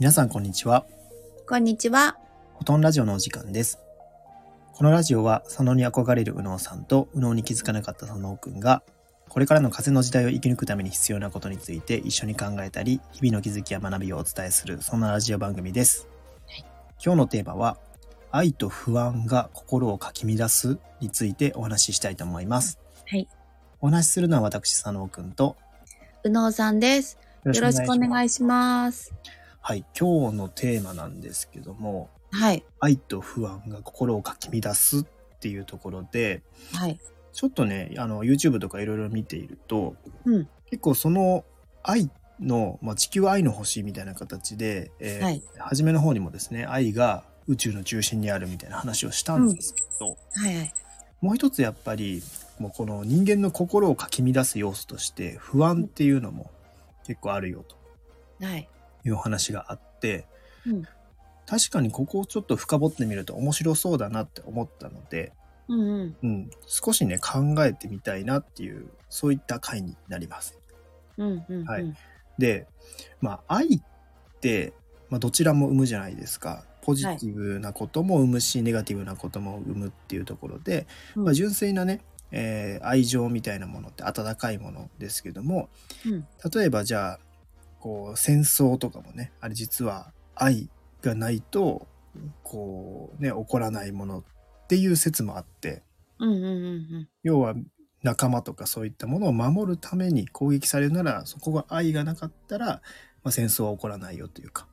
皆さんこんにちは。こんにちは。フォトンラジオのお時間です。このラジオは、佐野に憧れる右脳さんと、右脳に気づかなかった佐野くんが、これからの風の時代を生き抜くために必要なことについて一緒に考えたり、日々の気づきや学びをお伝えする、そんなラジオ番組です。はい今日のテーマは、愛と不安が心をかき乱すについてお話ししたいと思います。はい。お話しするのは私、佐野くんと、うのうさんです。よろしくお願いします。はい、今日のテーマなんですけども、はい。愛と不安が心をかき乱すっていうところで、はい。ちょっとね、あの、YouTube とかいろいろ見ていると、うん結構その愛の、まあ、地球は愛の星みたいな形で、えーはい。初めの方にもですね、愛が宇宙の中心にあるみたいな話をしたんですけど、はいはい。もう一つやっぱり、もうこの人間の心をかき乱す要素として、不安っていうのも結構あるよとはい。いうお話があって、うん確かにここをちょっと深掘ってみると面白そうだなって思ったので、うんうん。うん、少しね考えてみたいなっていうそういった回になります。うんうん。はい。でまあ愛って、まあ、どちらも生むじゃないですか。ポジティブなことも生むし、ネガティブなことも生むっていうところで、うんまあ、純粋なね、えー愛情みたいなものって温かいものですけどもうん例えばじゃあこう戦争とかもねあれ実は愛がないとこうね起こらないものっていう説もあってうんうんうん要は仲間とかそういったものを守るために攻撃されるならそこが愛がなかったら、まあ、戦争は起こらないよというか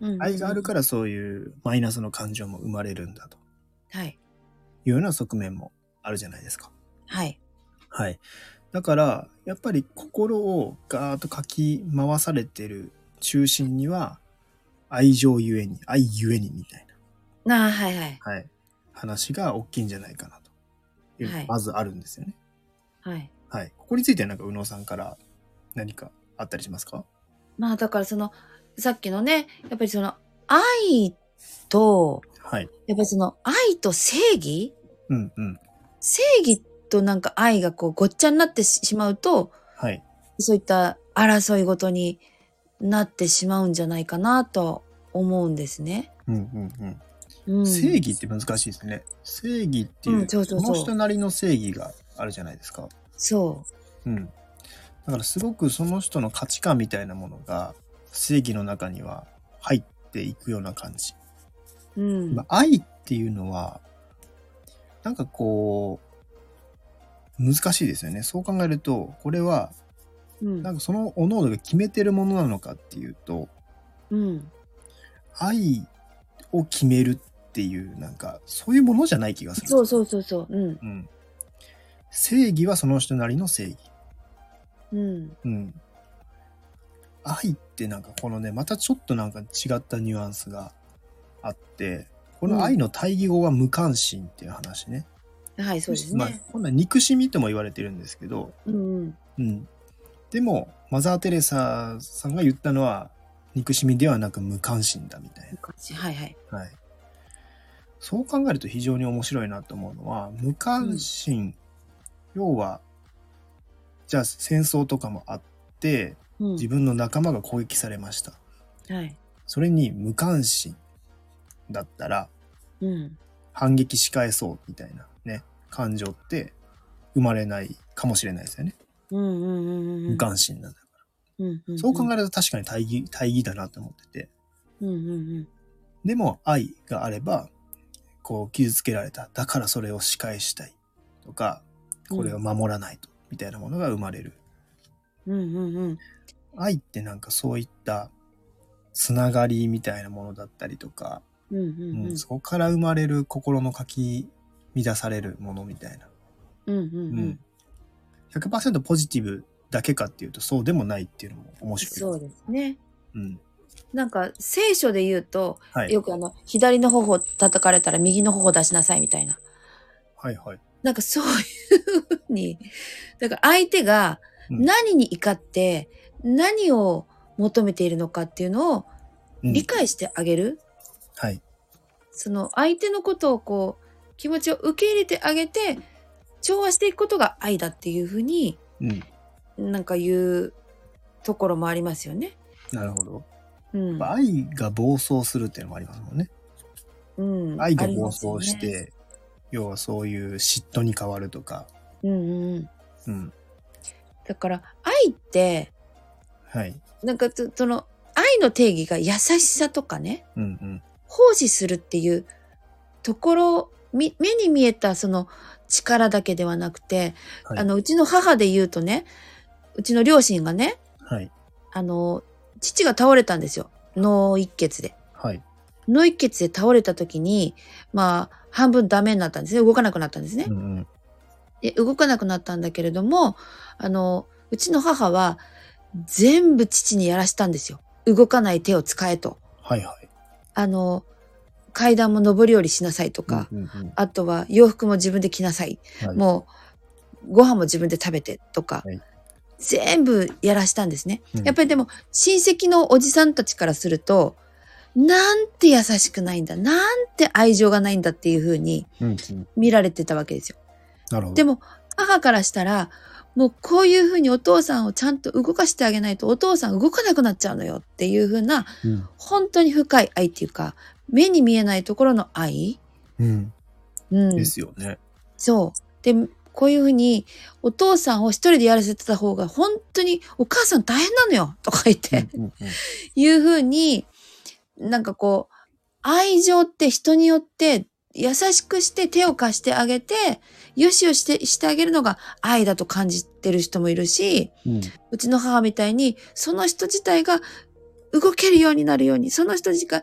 うんうん。愛があるからそういうマイナスの感情も生まれるんだとはい。いうような側面もあるじゃないですか。はい。はい。だから、やっぱり心をガーッとかき回されてる中心には、愛情ゆえに、愛ゆえにみたいなあ、はいはい。な、はい、話が大きいんじゃないかなという、はいまずあるんですよね。はい。はい。ここについてなんか、宇野さんから何かあったりしますか？まあだからその、さっきのね、やっぱりその、愛と、はい。やっぱりその、愛と正義？うんうん。正義となんか愛がこうごっちゃになってしまうと、はい。そういった争いごとになってしまうんじゃないかなと思うんですね。うんうんうん。うん、正義って難しいですね。正義っていう、うんそうそうそうの人なりの正義があるじゃないですか。そうん。だからすごくその人の価値観みたいなものが正義の中には入っていくような感じ。う。うん。まあ、愛っていうのは、なんかこう、難しいですよね。そう考えると、これは、うんなんかその各々が決めてるものなのかっていうと、うん。愛を決めるっていう、なんか、そういうものじゃない気がする。そうそうそうそう。うん。うん。正義はその人なりの正義。うん。うん。愛ってなんかこのね、またちょっとなんか違ったニュアンスがあって、この愛の対義語は無関心っていう話ね。はい、そうですまあね。、今度は憎しみとも言われてるんですけど、うんうん。うん。でも、マザー・テレサさんが言ったのは、憎しみではなく無関心だみたい昔はいはい。な。はい。そう考えると非常に面白いなと思うのは、無関心、要は、じゃあ戦争とかもあって、うん。自分の仲間が攻撃されました。はい。それに無関心だったらうん。反撃し返そうみたいなね、感情って生まれないかもしれないですよね。うんうんうんうん。無関心なんだ。うんうん。そう考ええると確かに対義、対義だなと思ってて。うんうんうん。でも愛があれば、こう傷つけられた。だからそれを仕返したい。とか、これを守らないと。みたいなものが生まれる。うんうんうん。愛ってなんかそういったつながりみたいなものだったりとか、うんうんううんん。そこから生まれる心のかき乱されるものみたいな。うんうんううんん。100%ポジティブだけかっていうとそうでもないっていうのも面白い。そうですね。うん。なんか聖書で言うと、はい。よくあの、左の頬を叩かれたら右の頬を出しなさいみたいな。はいはい。なんかそういうふうに、だから相手がうん何に怒って何を求めているのかっていうのをうん理解してあげる。はい。その相手のことをこう気持ちを受け入れてあげて調和していくことが愛だっていうふうにうん。なんか言うところもありますよね。なるほど。うん。愛が暴走するっていうのもありますもんね。うん。愛が暴走して、要はそういう嫉妬に変わるとか。うんうんうん。うん。だから、愛って、はい。なんかそその、愛の定義が優しさとかね、うんうん。奉仕するっていうところ、み目に見えたその力だけではなくて、はいあの、うちの母で言うとね、うちの両親がね、はい。あの、父が倒れたんですよ。脳一血で。はい。脳一血で倒れた時に、まあ、半分ダメになったんですね。動かなくなったんですねう。んうん。で、動かなくなったんだけれども、あの、うちの母は全部父にやらしたんですよ。動かない手を使えと。はいはい。あの、階段も上り下りしなさいとか、うんうんあとは洋服も自分で着なさい。はいもう、ご飯も自分で食べてとか、はい全部やらしたんですね。うんやっぱりでも、親戚のおじさんたちからすると、なんて優しくないんだ、なんて愛情がないんだっていう風にうんうん。見られてたわけですよ。なるほど。でも、母からしたら、もうこういう風にお父さんをちゃんと動かしてあげないとお父さん動かなくなっちゃうのよっていう風な、うん。本当に深い愛っていうか、目に見えないところの愛？うん。うん。ですよね。そう。で、こういうふうに、お父さんを一人でやらせてた方が、本当にお母さん大変なのよとか言って、うんうんいうふうに、なんかこう、愛情って人によって、優しくして手を貸してあげて、よしよししてしてあげるのが愛だと感じてる人もいるし、うん。うちの母みたいに、その人自体が動けるようになるように、その人自自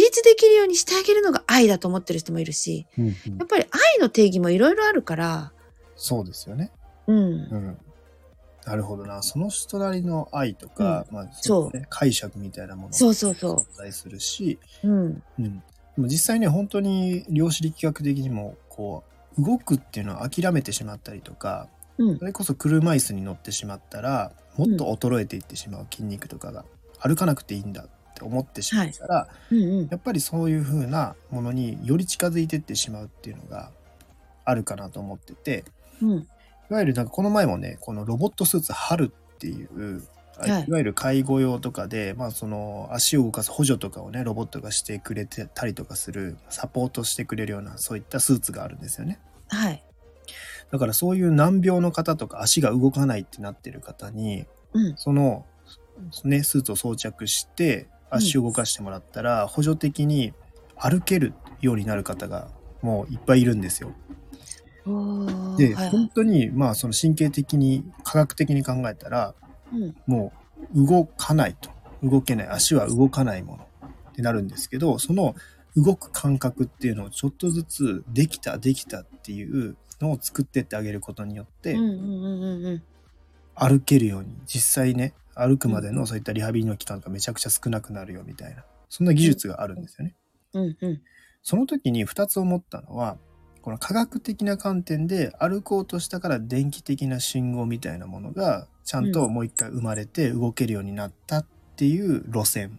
立できるようにしてあげるのが愛だと思ってる人もいるし、うんうんやっぱり愛の定義もいろいろあるから、そうですよね。うんう。ん。なるほどな。その人なりの愛とか、まあ、そうね、解釈みたいなものそうそうそう存在するし、うん。うん。でも実際ね、本当に量子力学的にも、こう、動くっていうのを諦めてしまったりとか、うんそ。れこそ車椅子に乗ってしまったら、もっと衰えていってしまう筋肉とかが、歩かなくていいんだって思ってしまったら、うんうん。やっぱりそういう風なものにより近づいていってしまうっていうのがあるかなと思ってて、うん。いわゆるなんかこの前もね、このロボットスーツ春っていう、はいい、わゆる介護用とかで、まあその足を動かす補助とかをね、ロボットがしてくれてたりとかする、サポートしてくれるようなそういったスーツがあるんですよね。はい。だからそういう難病の方とか足が動かないってなってる方に、うん。その、ね、スーツを装着して足を動かしてもらったら、補助的に歩けるようになる方がもういっぱいいるんですよ。で、はい本当に、まあ、その神経的に、科学的に考えたら、うん。もう動かないと。動けない。足は動かないものってなるんですけど、その動く感覚っていうのをちょっとずつできた、できたっていうのを作ってってあげることによって。歩けるように、実際ね、歩くまでのそういったリハビリの期間がめちゃくちゃ少なくなるよみたいな、そんな技術があるんですよね。うんうん。その時に2つ思ったのは、この科学的な観点で歩こうとしたから電気的な信号みたいなものがちゃんともう一回生まれて動けるようになったっていう路線。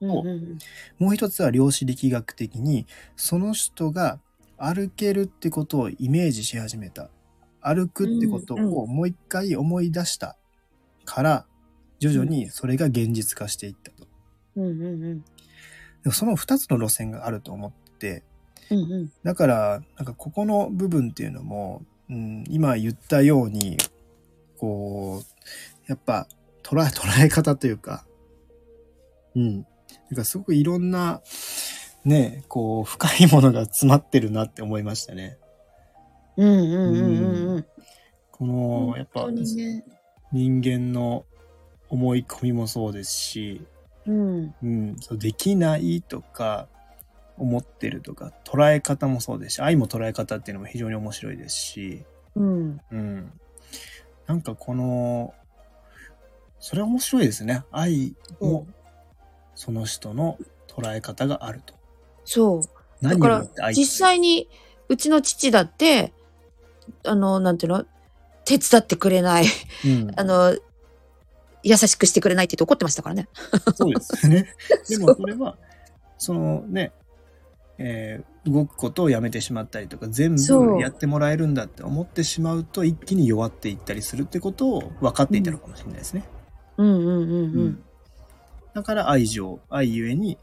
うんうんうん。もう一つは量子力学的にその人が歩けるってことをイメージし始めた。歩くってことうんをもう一回思い出したから徐々にそれが現実化していったと。うんうんうん。でもその二つの路線があると思ってうんうん。だから、なんかここの部分っていうのも、うん、今言ったように、こう、やっぱ捉え、捉え方というか、うん。なんかすごくいろんな、ね、こう、深いものが詰まってるなって思いましたね。うんうんうんうんうん。この、やっぱ。人間の思い込みもそうですし、うん。うん、そうできないとか、思ってるとか、捉え方もそうですし、愛も捉え方っていうのも非常に面白いですし、うん。うん。なんかこの、それは面白いですね。愛も、その人の捉え方があると。そう。だから実際に、うちの父だって、あの、なんていうの？手伝ってくれない。うん、あの、優しくしてくれないって言って怒ってましたからね。そうですよね。でもそれは、そのね、えー動くことをやめてしまったりとか、全部やってもらえるんだって思ってしまうと、一気に弱っていったりするってことを分かっていたのかもしれないですね。うんうんうんうん。だだから愛情、愛ゆえに、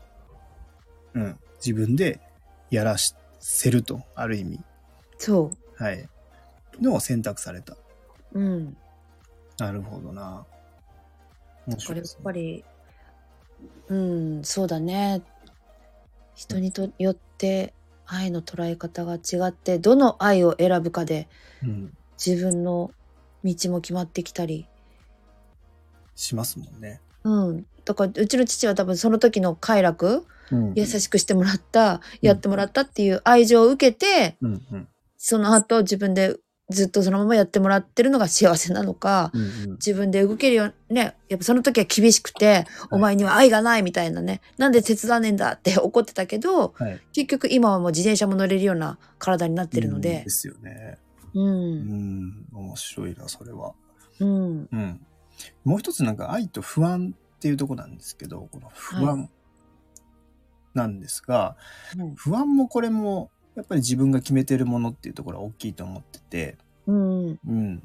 うん、自分でやらせると、ある意味。そはい。のを選択された。う。うん。なるほどな。面これやっ。ぱり、うん、そうだね。人にとよって愛の捉え方が違って、どの愛を選ぶかでうん。自分の道も決まってきたり。しますもんね。うん。だから、うちの父は多分その時の快楽、うん。優しくしてもらった、やってもらったっていう愛情を受けて、うんうん。その後自分でずっとそのままやってもらってるのが幸せなのか、うんうん。自分で動けるようね、やっぱその時は厳しくて、お前には愛がないみたいなね、なんで手伝わねえんだって 怒ってたけど、はい。結局今はもう自転車も乗れるような体になってるのうんでで、すよね。う、うんん。面白いな、それは。うん、うん。もう一つなんか愛と不安っていうところなんですけど、この不安なんですが、うん不安もこれもやっぱり自分が決めてるものっていうところは大きいと思ってて、うん、うん。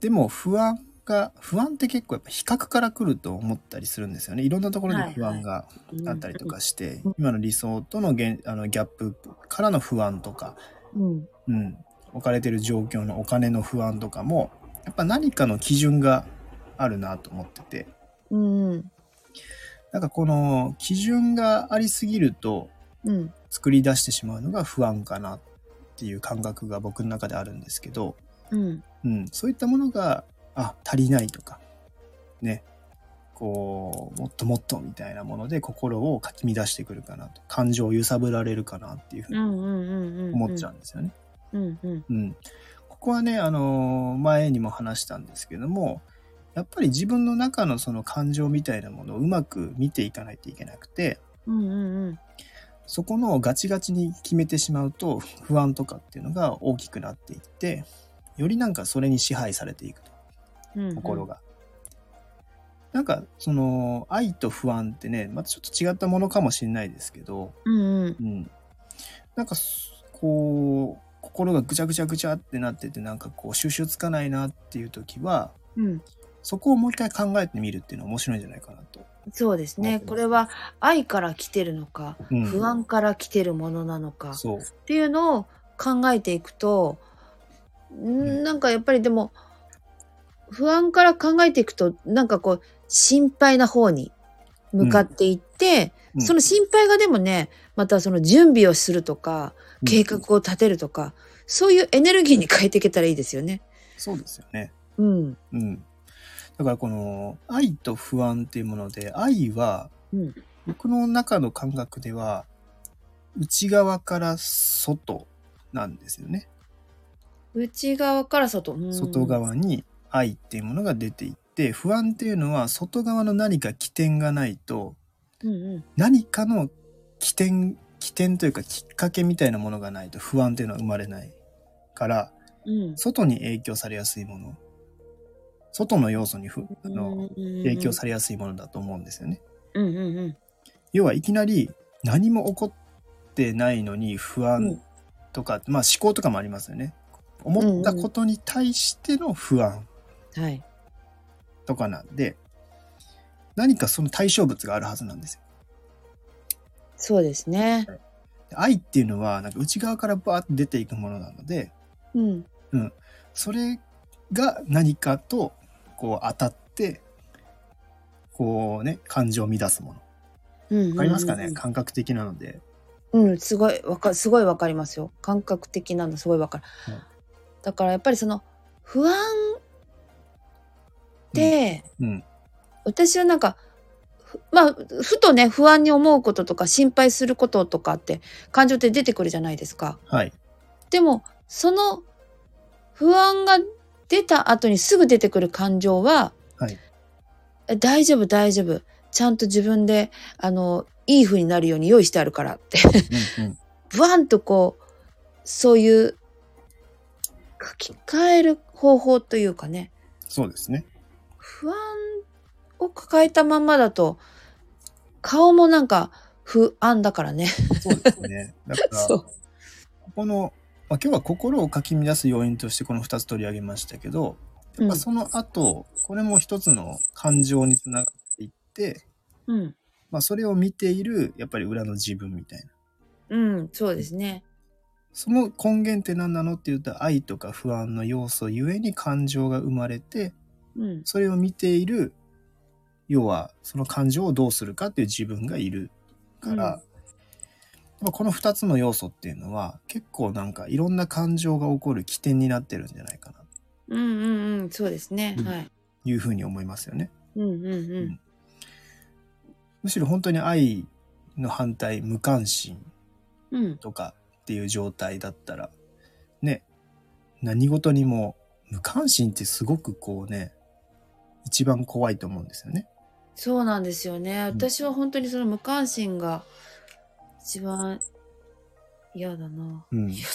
でも不安が、不安って結構やっぱ比較から来ると思ったりするんですよね。いろんなところで不安があったりとかして、うん今の理想とのげんあのギャップからの不安とか、うん、うん、置かれてる状況のお金の不安とかもやっぱ何かの基準があるなと思ってて。うん、なんかこの基準がありすぎるとうん、作り出してしまうのが不安かなっていう感覚が僕の中であるんですけど、うん、うん、そういったものがあ足りないとかね。こうもっともっとみたいなもので心をかき乱してくるかなと感情を揺さぶられるかなっていうふうにうん、うん、うん、思っちゃうんですよね。うん、うん、うん、ここはね、あのー前にも話したんですけどもやっぱり自分の中のその感情みたいなものをうまく見ていかないといけなくてうん、うん、そこのガチガチに決めてしまうと不安とかっていうのが大きくなっていってよりなんかそれに支配されていくとうん、心が。なんかその愛と不安ってねまたちょっと違ったものかもしれないですけど、うん、うん、うん、なんかすこう心がぐちゃぐちゃぐちゃってなっててなんかこう収集つかないなっていう時はうん。そこをもう一回考えてみるっていうのは面白いんじゃないかなと。そうですね。これは愛から来てるのか、うん不安から来てるものなのか。っていうのを考えていくと、んなんかやっぱりでも、不安から考えていくと、なんかこう、心配な方に向かっていって、うんその心配がでもね、またその準備をするとか、うん計画を立てるとか、そういうエネルギーに変えていけたらいいですよね。そうですよね。うん。うん。だからこの愛と不安っていうもので愛はうん。僕の中の感覚では内側から外なんですよね。内側から外。うん外。側に愛っていうものが出ていって不安っていうのは外側の何か起点がないとうんうん。何かの起点起点というかきっかけみたいなものがないと不安っていうのは生まれないからうん。外に影響されやすいもの外の要素にふあの影響されやすいものだと思うんですよね。うんうんうん。要はいきなり何も起こってないのに不う安んとか、まあ思考とかもありますよね。思ったことに対しての不安はい。とかなんで何かその対象物があるはずなんですよ。そうですね。愛っていうのはなんか内側からバーって出ていくものなのでうん。それが何かとこう当たってこうね感情を乱すもの。うんうんうんわかりますかね、感覚的なので。うん、すごい、わか、すごいわかりますよ。感覚的なのすごいわかる。はいだからやっぱりその、不安って、うん。私はなんか、ふまあ、ふとね、不安に思うこととか心配することとかって感情って出てくるじゃないですか。はい。でも、その不安が出た後にすぐ出てくる感情は、はい。え大丈夫、大丈夫。ちゃんと自分で、あの、いい風になるように用意してあるからって。うんうん。ブワンとこう、そういう、書き換える方法というかね、そうですね。不安を抱えたまんまだと、顔もなんか不安だからね。そうですね。だか ら。この、まあ、今日は心をかき乱す要因としてこの2つ取り上げましたけど、やっぱその後、これも一つの感情につながっていって、うん。まあそれを見ている、やっぱり裏の自分みたいな。うん、そうですね。その根源って何なのって言うと、愛とか不安の要素ゆえに感情が生まれて、うん。それを見ている、要はその感情をどうするかっていう自分がいるから、うんまあこの二つの要素っていうのは結構なんかいろんな感情が起こる起点になってるんじゃないかなとうんうんうん、そうですね。うんはい。いうふうに思いますよね。うんうんうん。むしろ本当に愛の反対、無関心うん。とかっていう状態だったら、ね、何事にも無関心ってすごくこうね、一番怖いと思うんですよね。そうなんですよね。私は本当にその無関心が一番嫌だな。うん。嫌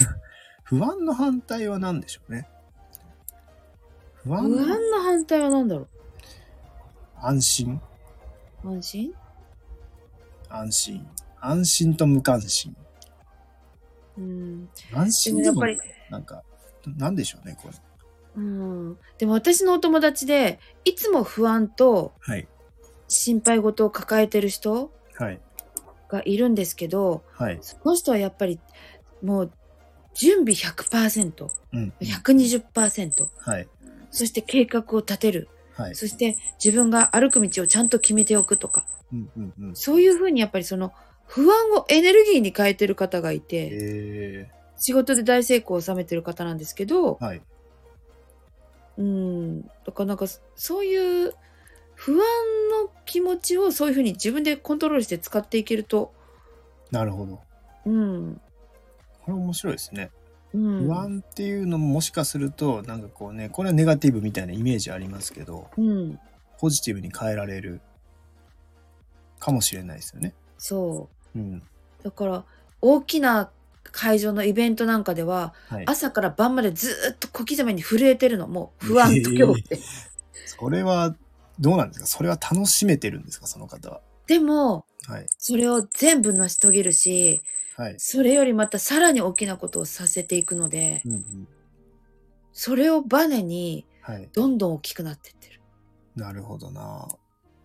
不安の反対は何でしょうね？不だ安不安の反対は何だろ安心？う安心？安心。安心と無関心。うん。安で心でもなんか、なんでしょうね、これ。うん。でも私のお友達で、いつも不安とはい。心配事を抱えてる人はい。がいるんですけど、はい。その人はやっぱりもう準備100%、うん。120%、はい。そして計画を立てる。はい。そして自分が歩く道をちゃんと決めておくとか、うんうんうん。そういうふうにやっぱりその不安をエネルギーに変えてる方がいて、え仕事で大成功を収めてる方なんですけどー、、はい。うん、だからなんかそういう不安の気持ちをそういうふうに自分でコントロールして使っていけると、なるほど。うん、これ面白いですね。うん、不安っていうのももしかすると、なんかこうね、これはネガティブみたいなイメージありますけど、うん、ポジティブに変えられるかもしれないですよね。そう。うん。だから大きな会場のイベントなんかでははい。朝から晩までずーっと小刻みに震えてるのもう不安と恐怖で。それは、どうなんですか？それは楽しめてるんですか？その方は。でもはい。それを全部成し遂げるしはい。それよりまたさらに大きなことをさせていくのでうんうん。それをバネにはい。どんどん大きくなってってる。なるほどな。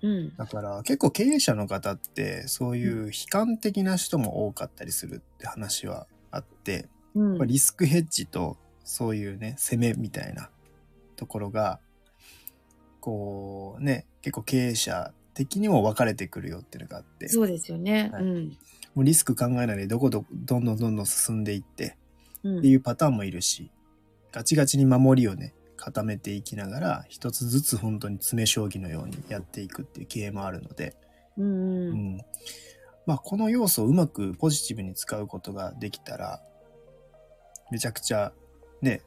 うん。だから結構経営者の方ってそういう悲観的な人も多かったりするって話はあって、うんまあ、リスクヘッジとそういうね攻めみたいなところがこうね結構経営者的にも分かれてくるよっていうのがあって。そうですよね。はい。うん。もうリスク考えないでどこどどんどんどんどん進んでいってうん。っていうパターンもいるしガチガチに守りをね固めていきながら一つずつ本当に詰将棋のようにやっていくっていう経営もあるので、うんうん。うん。まあ、この要素をうまくポジティブに使うことができたらめちゃくちゃね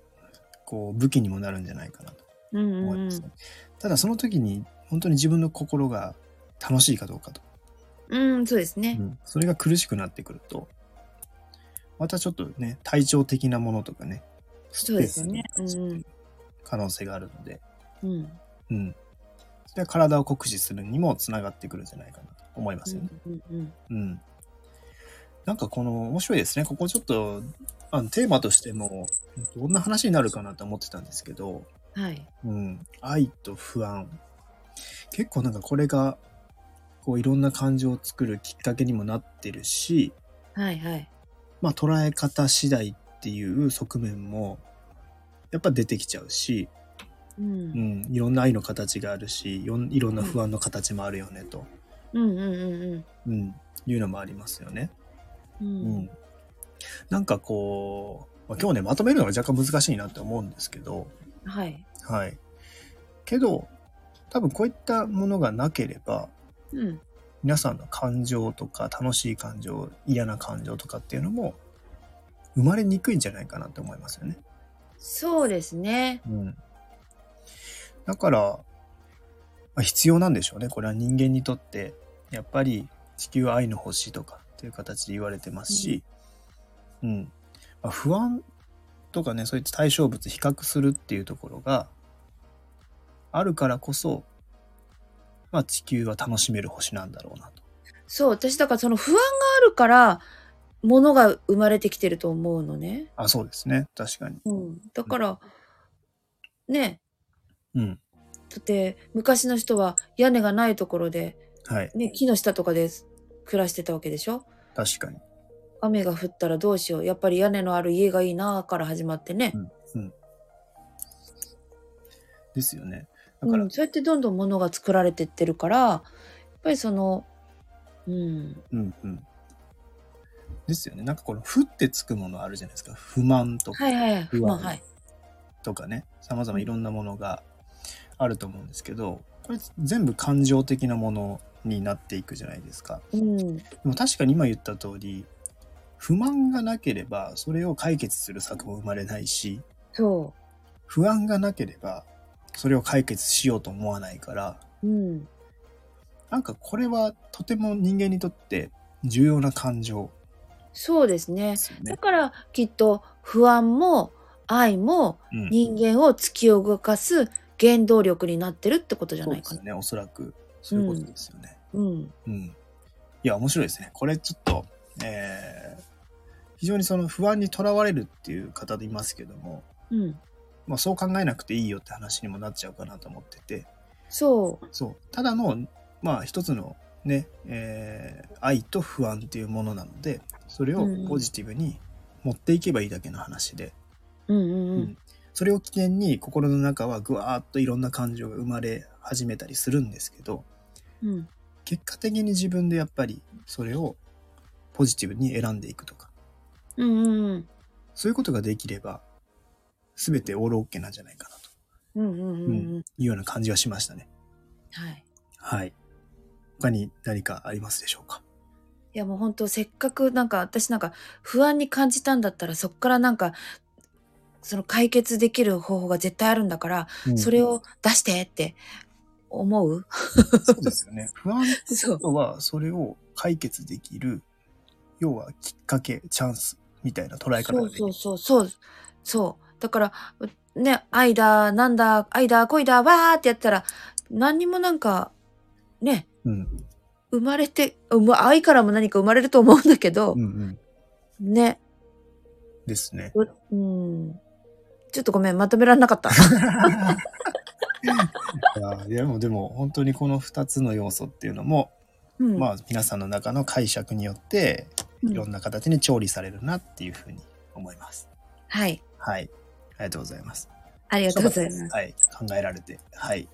こう武器にもなるんじゃないかなと。うん思いますね、ただその時に本当に自分の心が楽しいかどうかと、うんうんそうですね。うんそれが苦しくなってくるとまたちょっとね体調的なものとかねそうですよね可能性があるので、うん。うん、それは体を酷使するにもつながってくるんじゃないかなと思いますよね。うんうんうん。なんかこの面白いですね。ここちょっとあのテーマとしてもどんな話になるかなと思ってたんですけど、うんはい。うん、愛と不安。結構なんかこれがこういろんな感情を作るきっかけにもなってるし、はいはい。まあ捉え方次第っていう側面もやっぱ出てきちゃうし、う。うんん、いろんな愛の形があるし、いろんな不安の形もあるよねと、うんうんうんうん、いうのもありますよね。うん。ううんん。なんかこう、まあ、今日ね、まとめるのが若干難しいなって思うんですけど、はい。はい。けど、多分こういったものがなければ、うん。皆さんの感情とか楽しい感情、嫌な感情とかっていうのも生まれにくいんじゃないかなって思いますよね。そうですね。うん。だから、まあ、必要なんでしょうね。これは人間にとって、やっぱり地球は愛の星とかっていう形で言われてますし、うん。まあ、不安とかね、そういった対象物比較するっていうところがあるからこそ、まあ地球は楽しめる星なんだろうなと。そう、私だからその不安があるから、ものが生まれてきてると思うのね。あ、そうですね。確かに。うん。だから、ね、うん。だって昔の人は屋根がないところではい。ね、木の下とかで暮らしてたわけでしょ？確かに。雨が降ったらどうしよう。やっぱり屋根のある家がいいなから始まってねう。ん。うん。ですよね。だうから、んそうやってどんどん物が作られてってるから、やっぱりその、うん、うんうん。ですよね。なんかこの、ふってつくものあるじゃないですか。不満とかはいはいはい、不安まあはい。とかね。様々いろんなものがあると思うんですけど、これ全部感情的なものになっていくじゃないですか。うん、でも確かに今言った通り、不満がなければ、それを解決する策も生まれないし、そ不安がなければ、それを解決しようと思わないから、う。うん、なんかこれはとても人間にとって重要な感情そうですねだ。からきっと不安も愛もうん人間を突き動かす原動力になってるってことじゃないかな。そうですね。おそらくそういうことですよね。うん、うん。いや、面白いですね。これちょっと、えー非常にその不安にとらわれるっていう方でいますけども、うん、まあ、そう考えなくていいよって話にもなっちゃうかなと思ってて、そう。そう。ただの、まあ、一つのね、えー愛と不安っていうものなので、それをポジティブに持っていけばいいだけの話で、うんうんううんん。それを起点に心の中はぐわーっといろんな感情が生まれ始めたりするんですけど、うん、結果的に自分でやっぱりそれをポジティブに選んでいくとか、うんうんうんそういうことができれば、すべてオールオッケーなんじゃないかなと、うんうんうんうん。いうような感じがしましたね。はい。はい。他に何かありますでしょうか？いやもう本当せっかくなんか私なんか不安に感じたんだったらそっからなんかその解決できる方法が絶対あるんだから、それを出してって思う？そうですよね。不安そうことは、それを解決できる、要はきっかけ、チャンスみたいな捉え方そうができる。そうそうそうそうだからね愛だなんだ愛だ恋だわーってやったら何にもなんかねうん。生まれて愛からも何か生まれると思うんだけどうん、うん。ねですね。ううんちょっとごめんまとめられなかった いやでも、でも、本当にこの2つの要素っていうのも、うんまあ、皆さんの中の解釈によって、いろんな形に調理されるなっていうふうに思います。はいはい。ありがとうございます。ありがとうございますはい。考えられて。はい。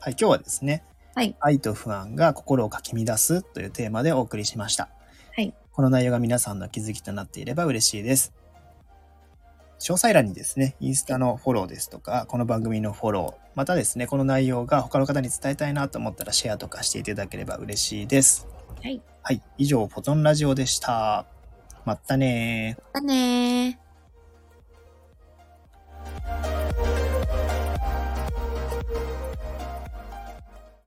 はい、今日はですね、はい愛と不安が心をかき乱すというテーマでお送りしました。はい。この内容が皆さんの気づきとなっていれば嬉しいです。詳細欄にですね、インスタのフォローですとか、この番組のフォロー、またですね、この内容が他の方に伝えたいなと思ったらシェアとかしていただければ嬉しいです。はい。はい。以上、ポトンラジオでした。まったねまったね